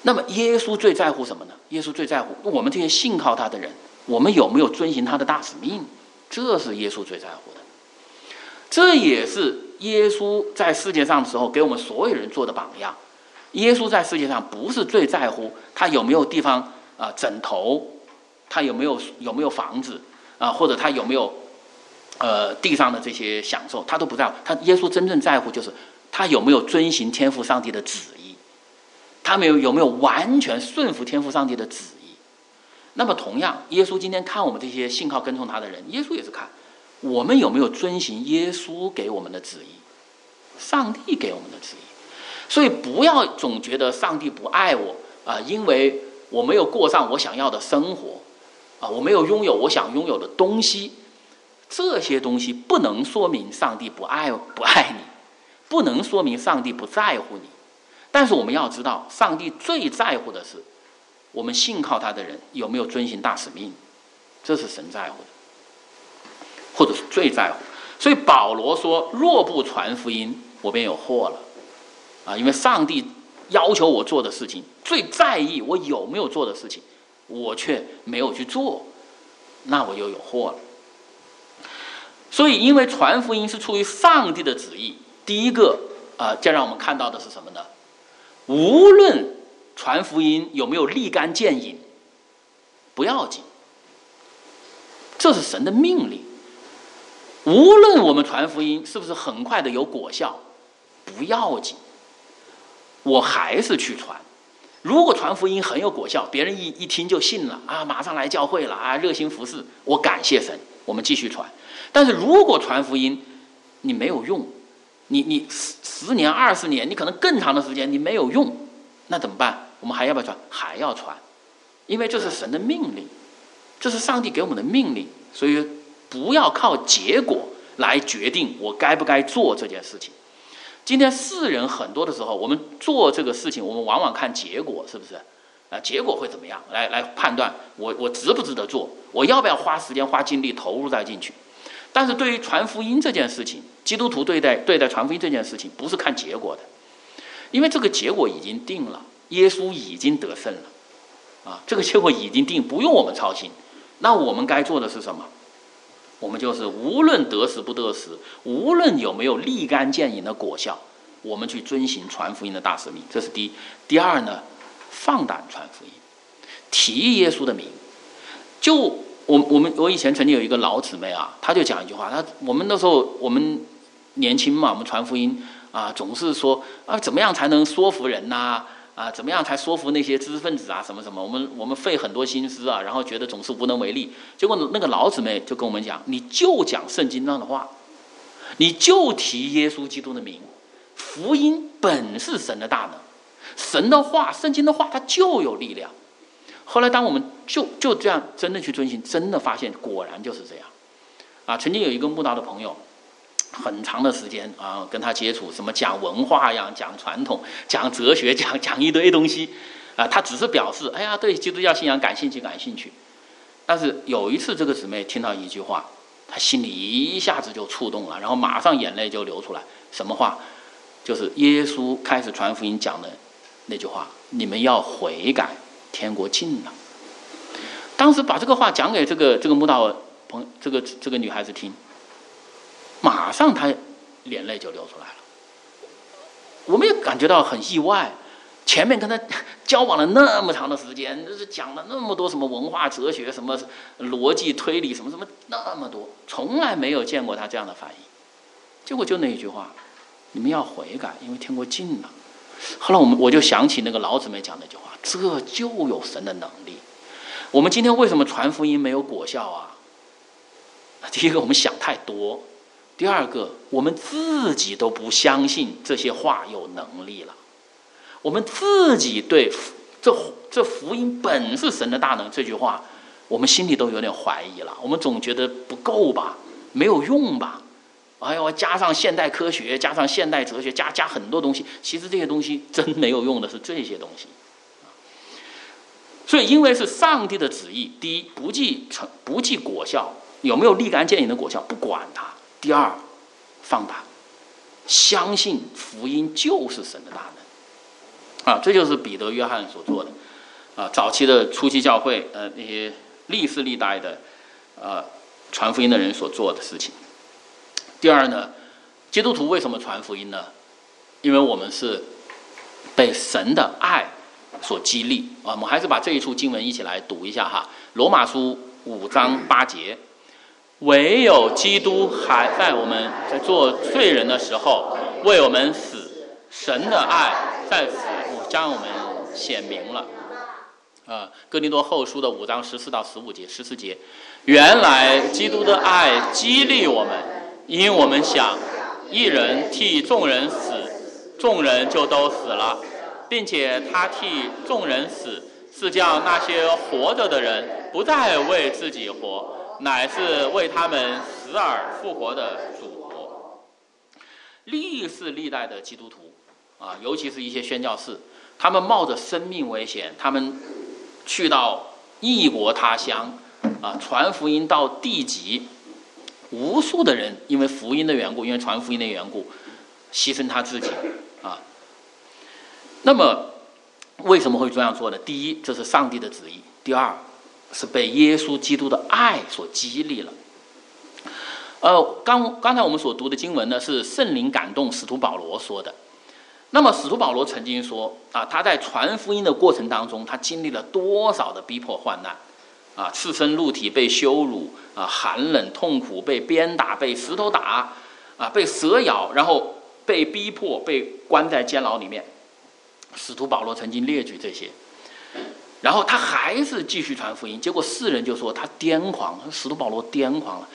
那么耶稣最在乎什么呢？耶稣最在乎我们这些信靠他的人，我们有没有遵循他的大使命？这是耶稣最在乎的。这也是耶稣在世界上的时候给我们所有人做的榜样。耶稣在世界上不是最在乎他有没有地方啊枕头，他有没有有没有房子啊，或者他有没有呃地上的这些享受，他都不在乎。他耶稣真正在乎就是他有没有遵行天父上帝的旨意。他们有有没有完全顺服天父上帝的旨意？那么同样，耶稣今天看我们这些信靠跟从他的人，耶稣也是看我们有没有遵行耶稣给我们的旨意，上帝给我们的旨意。所以不要总觉得上帝不爱我啊，因为我没有过上我想要的生活啊，我没有拥有我想拥有的东西，这些东西不能说明上帝不爱不爱你，不能说明上帝不在乎你。但是我们要知道，上帝最在乎的是我们信靠他的人有没有遵行大使命，这是神在乎的，或者是最在乎。所以保罗说：“若不传福音，我便有祸了。”啊，因为上帝要求我做的事情，最在意我有没有做的事情，我却没有去做，那我就有祸了。所以，因为传福音是出于上帝的旨意，第一个啊，将让我们看到的是什么呢？无论传福音有没有立竿见影，不要紧，这是神的命令。无论我们传福音是不是很快的有果效，不要紧，我还是去传。如果传福音很有果效，别人一一听就信了啊，马上来教会了啊，热心服侍，我感谢神，我们继续传。但是如果传福音你没有用，你你十十年二十年，你可能更长的时间你没有用，那怎么办？我们还要不要传？还要传，因为这是神的命令，这是上帝给我们的命令，所以不要靠结果来决定我该不该做这件事情。今天世人很多的时候，我们做这个事情，我们往往看结果，是不是？啊，结果会怎么样？来来判断我我值不值得做，我要不要花时间花精力投入再进去？但是对于传福音这件事情，基督徒对待对待传福音这件事情，不是看结果的，因为这个结果已经定了，耶稣已经得胜了，啊，这个结果已经定，不用我们操心。那我们该做的是什么？我们就是无论得时不得时，无论有没有立竿见影的果效，我们去遵行传福音的大使命，这是第一。第二呢，放胆传福音，提耶稣的名，就。我我们我以前曾经有一个老姊妹啊，她就讲一句话，她我们那时候我们年轻嘛，我们传福音啊，总是说啊怎么样才能说服人呐啊怎么样才说服那些知识分子啊什么什么，我们我们费很多心思啊，然后觉得总是无能为力。结果那个老姊妹就跟我们讲，你就讲圣经上的话，你就提耶稣基督的名，福音本是神的大能，神的话，圣经的话，它就有力量。后来，当我们就就这样真的去遵循，真的发现果然就是这样，啊，曾经有一个慕道的朋友，很长的时间啊，跟他接触，什么讲文化呀，讲传统，讲哲学，讲讲一堆东西，啊，他只是表示，哎呀，对基督教信仰感兴趣，感兴趣，但是有一次，这个姊妹听到一句话，她心里一下子就触动了，然后马上眼泪就流出来。什么话？就是耶稣开始传福音讲的那句话：“你们要悔改，天国近了。”当时把这个话讲给这个这个穆道朋这个这个女孩子听，马上他眼泪就流出来了。我们也感觉到很意外，前面跟他 交往了那么长的时间，就是讲了那么多什么文化哲学、什么逻辑推理、什么什么那么多，从来没有见过他这样的反应。结果就那一句话：“你们要悔改，因为天国近了。”后来我们我就想起那个老姊妹讲那句话：“这就有神的能力。”我们今天为什么传福音没有果效啊？第一个，我们想太多；第二个，我们自己都不相信这些话有能力了。我们自己对这这福音本是神的大能这句话，我们心里都有点怀疑了。我们总觉得不够吧，没有用吧？哎呦，加上现代科学，加上现代哲学，加加很多东西，其实这些东西真没有用的是这些东西。所以，因为是上帝的旨意，第一不计成不计果效，有没有立竿见影的果效不管它；第二，放胆相信福音就是神的大能啊！这就是彼得、约翰所做的啊。早期的初期教会，呃，那些历世历代的呃传福音的人所做的事情。第二呢，基督徒为什么传福音呢？因为我们是被神的爱。所激励啊，我们还是把这一处经文一起来读一下哈，《罗马书》五章八节，唯有基督还在我们在做罪人的时候为我们死，神的爱在此将我们显明了。啊，《哥林多后书》的五章十四到十五节，十四节，原来基督的爱激励我们，因我们想一人替众人死，众人就都死了。并且他替众人死，是叫那些活着的人不再为自己活，乃是为他们死而复活的主。历世历代的基督徒啊，尤其是一些宣教士，他们冒着生命危险，他们去到异国他乡啊，传福音到地极，无数的人因为福音的缘故，因为传福音的缘故，牺牲他自己啊。那么，为什么会这样做呢？第一，这是上帝的旨意；第二，是被耶稣基督的爱所激励了。呃，刚刚才我们所读的经文呢，是圣灵感动使徒保罗说的。那么，使徒保罗曾经说啊，他在传福音的过程当中，他经历了多少的逼迫患难啊，赤身露体被羞辱啊，寒冷痛苦被鞭打，被石头打啊，被蛇咬，然后被逼迫，被关在监牢里面。使徒保罗曾经列举这些，然后他还是继续传福音，结果世人就说他癫狂，使徒保罗癫狂了。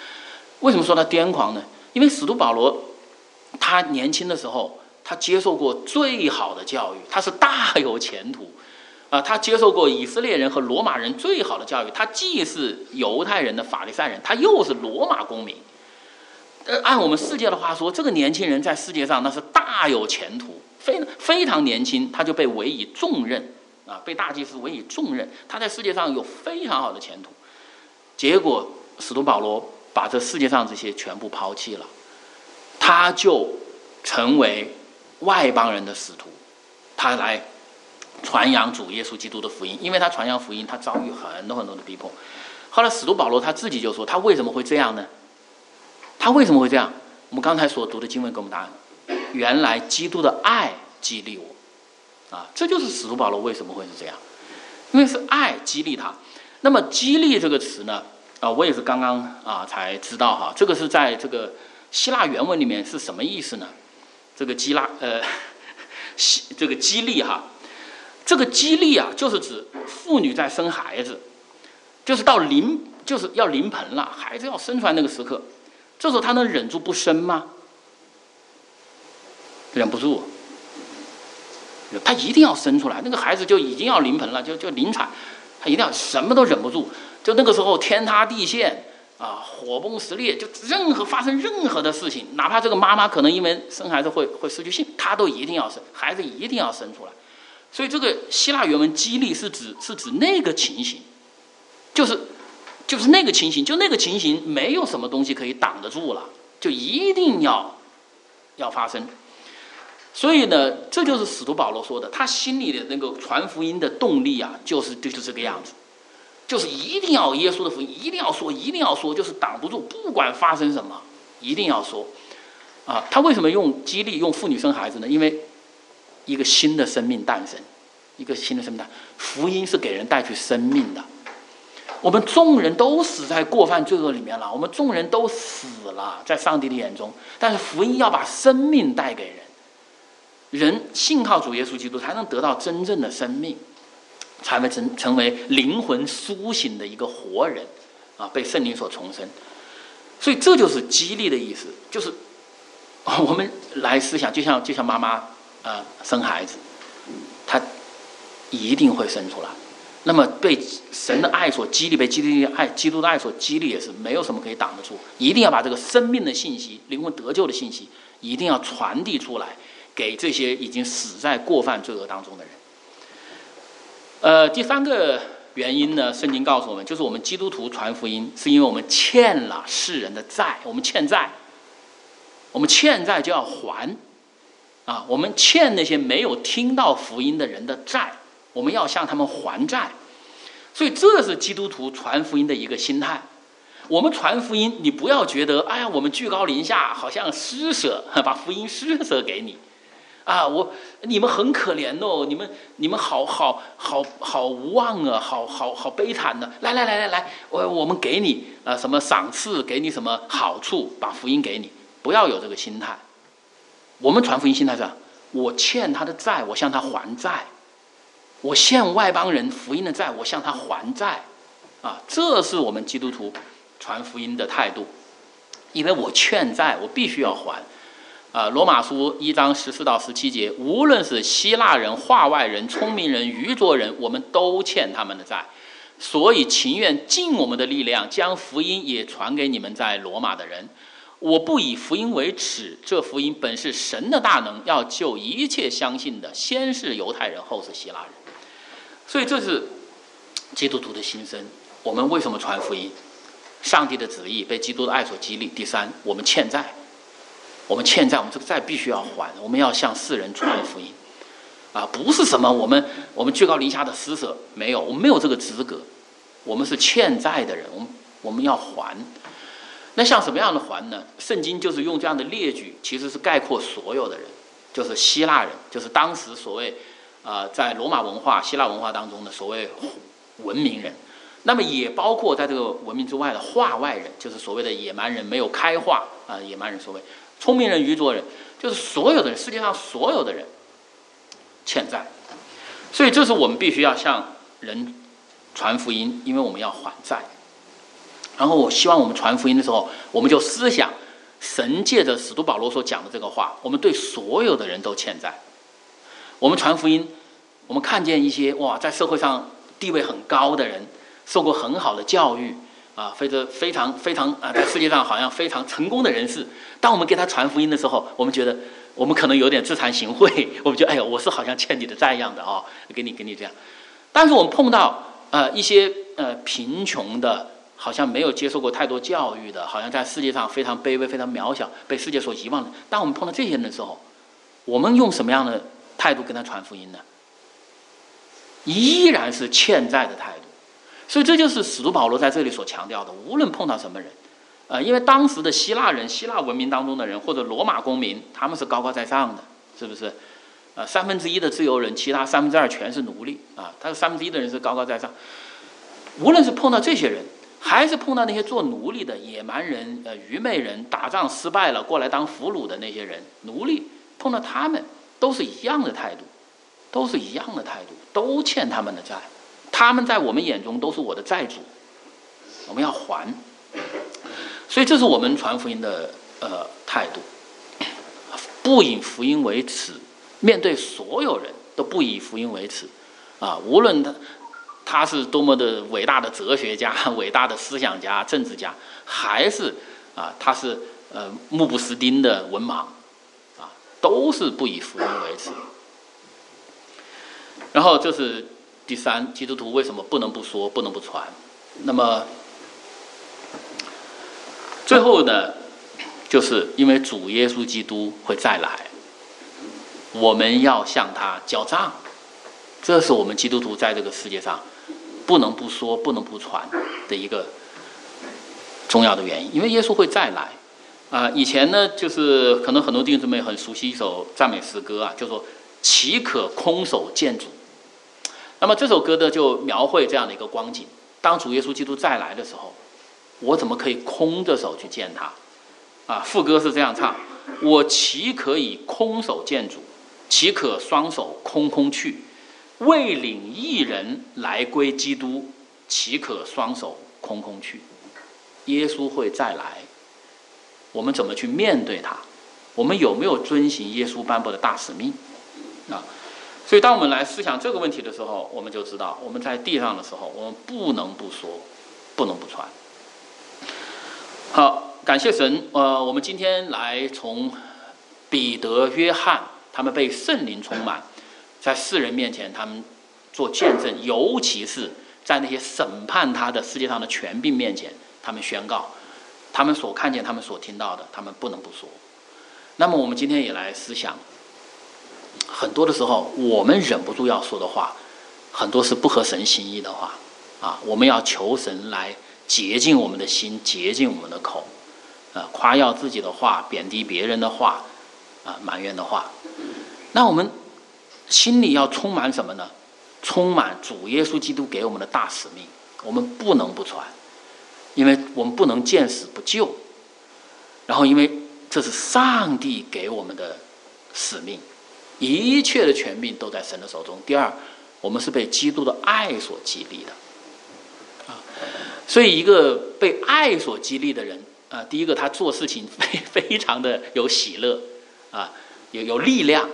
为什么说他癫狂呢？因为使徒保罗他年轻的时候，他接受过最好的教育，他是大有前途啊！他接受过以色列人和罗马人最好的教育，他既是犹太人的法利赛人，他又是罗马公民。呃，按我们世界的话说，这个年轻人在世界上那是大有前途。非非常年轻，他就被委以重任啊，被大祭司委以重任，他在世界上有非常好的前途。结果使徒保罗把这世界上这些全部抛弃了，他就成为外邦人的使徒，他来传扬主耶稣基督的福音。因为他传扬福音，他遭遇很多很多的逼迫。后来使徒保罗他自己就说，他为什么会这样呢？他为什么会这样？我们刚才所读的经文给我们答案。原来基督的爱激励我，啊，这就是使徒保罗为什么会是这样，因为是爱激励他。那么“激励”这个词呢，啊，我也是刚刚啊才知道哈，这个是在这个希腊原文里面是什么意思呢？这个“激拉”呃，希这个“激励”哈，这个“激励”啊，就是指妇女在生孩子，就是到临就是要临盆了，孩子要生出来那个时刻，这时候她能忍住不生吗？忍不住，他一定要生出来。那个孩子就已经要临盆了，就就临产，他一定要什么都忍不住。就那个时候天塌地陷啊，火崩石裂，就任何发生任何的事情，哪怕这个妈妈可能因为生孩子会会失去性，她都一定要生，孩子一定要生出来。所以这个希腊原文“激励”是指是指那个情形，就是就是那个情形，就那个情形，没有什么东西可以挡得住了，就一定要要发生。所以呢，这就是使徒保罗说的，他心里的那个传福音的动力啊，就是就是这个样子，就是一定要耶稣的福音，一定要说，一定要说，就是挡不住，不管发生什么，一定要说。啊，他为什么用激励用妇女生孩子呢？因为一个新的生命诞生，一个新的生命诞，福音是给人带去生命的。我们众人都死在过犯罪恶里面了，我们众人都死了，在上帝的眼中。但是福音要把生命带给人，人信靠主耶稣基督，才能得到真正的生命，才会成成为灵魂苏醒的一个活人，啊，被圣灵所重生。所以这就是激励的意思，就是。我们来思想，就像就像妈妈啊生孩子，她一定会生出来。那么被神的爱所激励，被基督的爱、基督的爱所激励，也是没有什么可以挡得住。一定要把这个生命的信息、灵魂得救的信息，一定要传递出来，给这些已经死在过犯罪恶当中的人。呃，第三个原因呢，圣经告诉我们，就是我们基督徒传福音，是因为我们欠了世人的债，我们欠债。我们欠债就要还，啊，我们欠那些没有听到福音的人的债，我们要向他们还债，所以这是基督徒传福音的一个心态。我们传福音，你不要觉得，哎呀，我们居高临下，好像施舍，把福音施舍给你，啊，我你们很可怜哦，你们你们好好好好无望啊，好好好悲惨的，来来来来来，我我们给你啊什么赏赐，给你什么好处，把福音给你。不要有这个心态。我们传福音心态是：我欠他的债，我向他还债；我欠外邦人福音的债，我向他还债。啊，这是我们基督徒传福音的态度。因为我欠债，我必须要还。啊，罗马书一章十四到十七节，无论是希腊人、化外人、聪明人、愚拙人，我们都欠他们的债，所以情愿尽我们的力量，将福音也传给你们在罗马的人。我不以福音为耻，这福音本是神的大能，要救一切相信的，先是犹太人，后是希腊人。所以这是基督徒的心声。我们为什么传福音？上帝的旨意被基督的爱所激励。第三，我们欠债，我们欠债，我们这个债必须要还。我们要向世人传福音，啊，不是什么我们我们居高临下的施舍，没有，我们没有这个资格。我们是欠债的人，我们我们要还。那像什么样的还呢？圣经就是用这样的列举，其实是概括所有的人，就是希腊人，就是当时所谓，呃，在罗马文化、希腊文化当中的所谓文明人。那么也包括在这个文明之外的化外人，就是所谓的野蛮人，没有开化啊，野蛮人所谓聪明人、愚拙人，就是所有的人，世界上所有的人欠债。所以这是我们必须要向人传福音，因为我们要还债。然后我希望我们传福音的时候，我们就思想神借着使徒保罗所讲的这个话，我们对所有的人都欠债。我们传福音，我们看见一些哇，在社会上地位很高的人，受过很好的教育啊，非常非常非常啊，在世界上好像非常成功的人士。当我们给他传福音的时候，我们觉得我们可能有点自惭形秽，我们觉得哎呀，我是好像欠你的债一样的啊，给你给你这样。但是我们碰到呃一些呃贫穷的。好像没有接受过太多教育的，好像在世界上非常卑微、非常渺小，被世界所遗忘的。当我们碰到这些人的时候，我们用什么样的态度跟他传福音呢？依然是欠债的态度。所以这就是使徒保罗在这里所强调的：无论碰到什么人，呃，因为当时的希腊人、希腊文明当中的人，或者罗马公民，他们是高高在上的，是不是？呃，三分之一的自由人，其他三分之二全是奴隶啊。他三分之一的人是高高在上。无论是碰到这些人。还是碰到那些做奴隶的野蛮人、呃愚昧人，打仗失败了过来当俘虏的那些人，奴隶碰到他们都是一样的态度，都是一样的态度，都欠他们的债，他们在我们眼中都是我的债主，我们要还。所以这是我们传福音的呃态度，不以福音为耻，面对所有人都不以福音为耻，啊，无论他。他是多么的伟大的哲学家、伟大的思想家、政治家，还是啊，他是呃目不识丁的文盲，啊，都是不以福音为耻。然后就是第三，基督徒为什么不能不说、不能不传？那么最后呢，就是因为主耶稣基督会再来，我们要向他交账。这是我们基督徒在这个世界上不能不说、不能不传的一个重要的原因。因为耶稣会再来啊！以前呢，就是可能很多弟兄姊妹很熟悉一首赞美诗歌啊，叫做“岂可空手见主”。那么这首歌呢，就描绘这样的一个光景：当主耶稣基督再来的时候，我怎么可以空着手去见他？啊，副歌是这样唱：“我岂可以空手见主？岂可双手空空去？”未领一人来归基督，岂可双手空空去？耶稣会再来，我们怎么去面对他？我们有没有遵行耶稣颁布的大使命？所以当我们来思想这个问题的时候，我们就知道我们在地上的时候，我们不能不说，不能不传。好，感谢神。呃，我们今天来从彼得、约翰他们被圣灵充满。在世人面前，他们做见证，尤其是在那些审判他的世界上的权柄面前，他们宣告，他们所看见、他们所听到的，他们不能不说。那么，我们今天也来思想，很多的时候，我们忍不住要说的话，很多是不合神心意的话啊。我们要求神来洁净我们的心，洁净我们的口，啊，夸耀自己的话，贬低别人的话，啊，埋怨的话。那我们。心里要充满什么呢？充满主耶稣基督给我们的大使命，我们不能不传，因为我们不能见死不救。然后，因为这是上帝给我们的使命，一切的权柄都在神的手中。第二，我们是被基督的爱所激励的，啊，所以一个被爱所激励的人，啊，第一个他做事情非非常的有喜乐，啊，有有力量。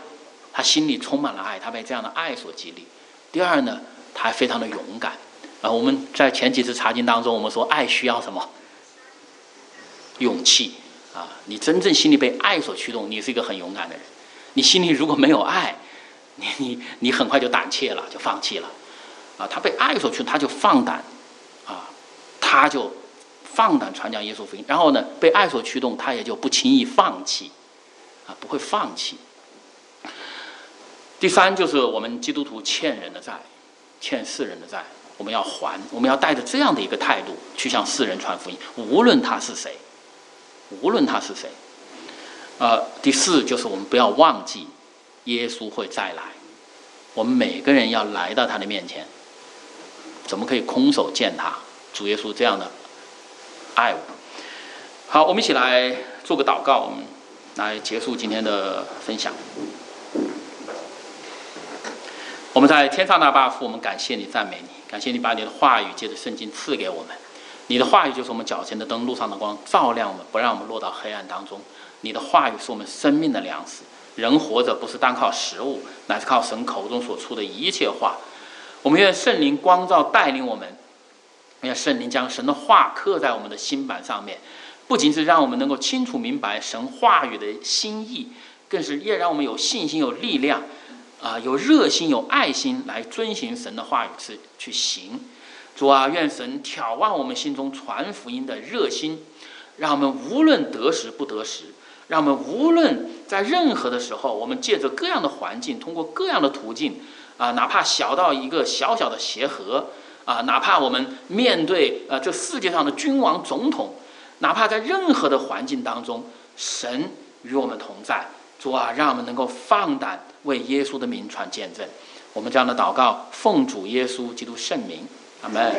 他心里充满了爱，他被这样的爱所激励。第二呢，他还非常的勇敢。啊，我们在前几次查经当中，我们说爱需要什么？勇气啊！你真正心里被爱所驱动，你是一个很勇敢的人。你心里如果没有爱，你你你很快就胆怯了，就放弃了。啊，他被爱所驱，他就放胆啊，他就放胆传讲耶稣福音。然后呢，被爱所驱动，他也就不轻易放弃，啊，不会放弃。第三就是我们基督徒欠人的债，欠世人的债，我们要还。我们要带着这样的一个态度去向世人传福音，无论他是谁，无论他是谁。呃，第四就是我们不要忘记，耶稣会再来，我们每个人要来到他的面前。怎么可以空手见他？主耶稣这样的爱我。好，我们一起来做个祷告，我们来结束今天的分享。我们在天上的爸父，我们感谢你，赞美你，感谢你把你的话语借着圣经赐给我们。你的话语就是我们脚前的灯，路上的光，照亮我们，不让我们落到黑暗当中。你的话语是我们生命的粮食。人活着不是单靠食物，乃是靠神口中所出的一切话。我们愿圣灵光照带领我们，愿圣灵将神的话刻在我们的心板上面，不仅是让我们能够清楚明白神话语的心意，更是也让我们有信心、有力量。啊，有热心、有爱心来遵行神的话语去去行。主啊，愿神眺望我们心中传福音的热心，让我们无论得时不得时，让我们无论在任何的时候，我们借着各样的环境，通过各样的途径，啊，哪怕小到一个小小的鞋盒，啊，哪怕我们面对呃这世界上的君王总统，哪怕在任何的环境当中，神与我们同在。主啊，让我们能够放胆为耶稣的名传见证。我们这样的祷告，奉主耶稣基督圣名，阿门。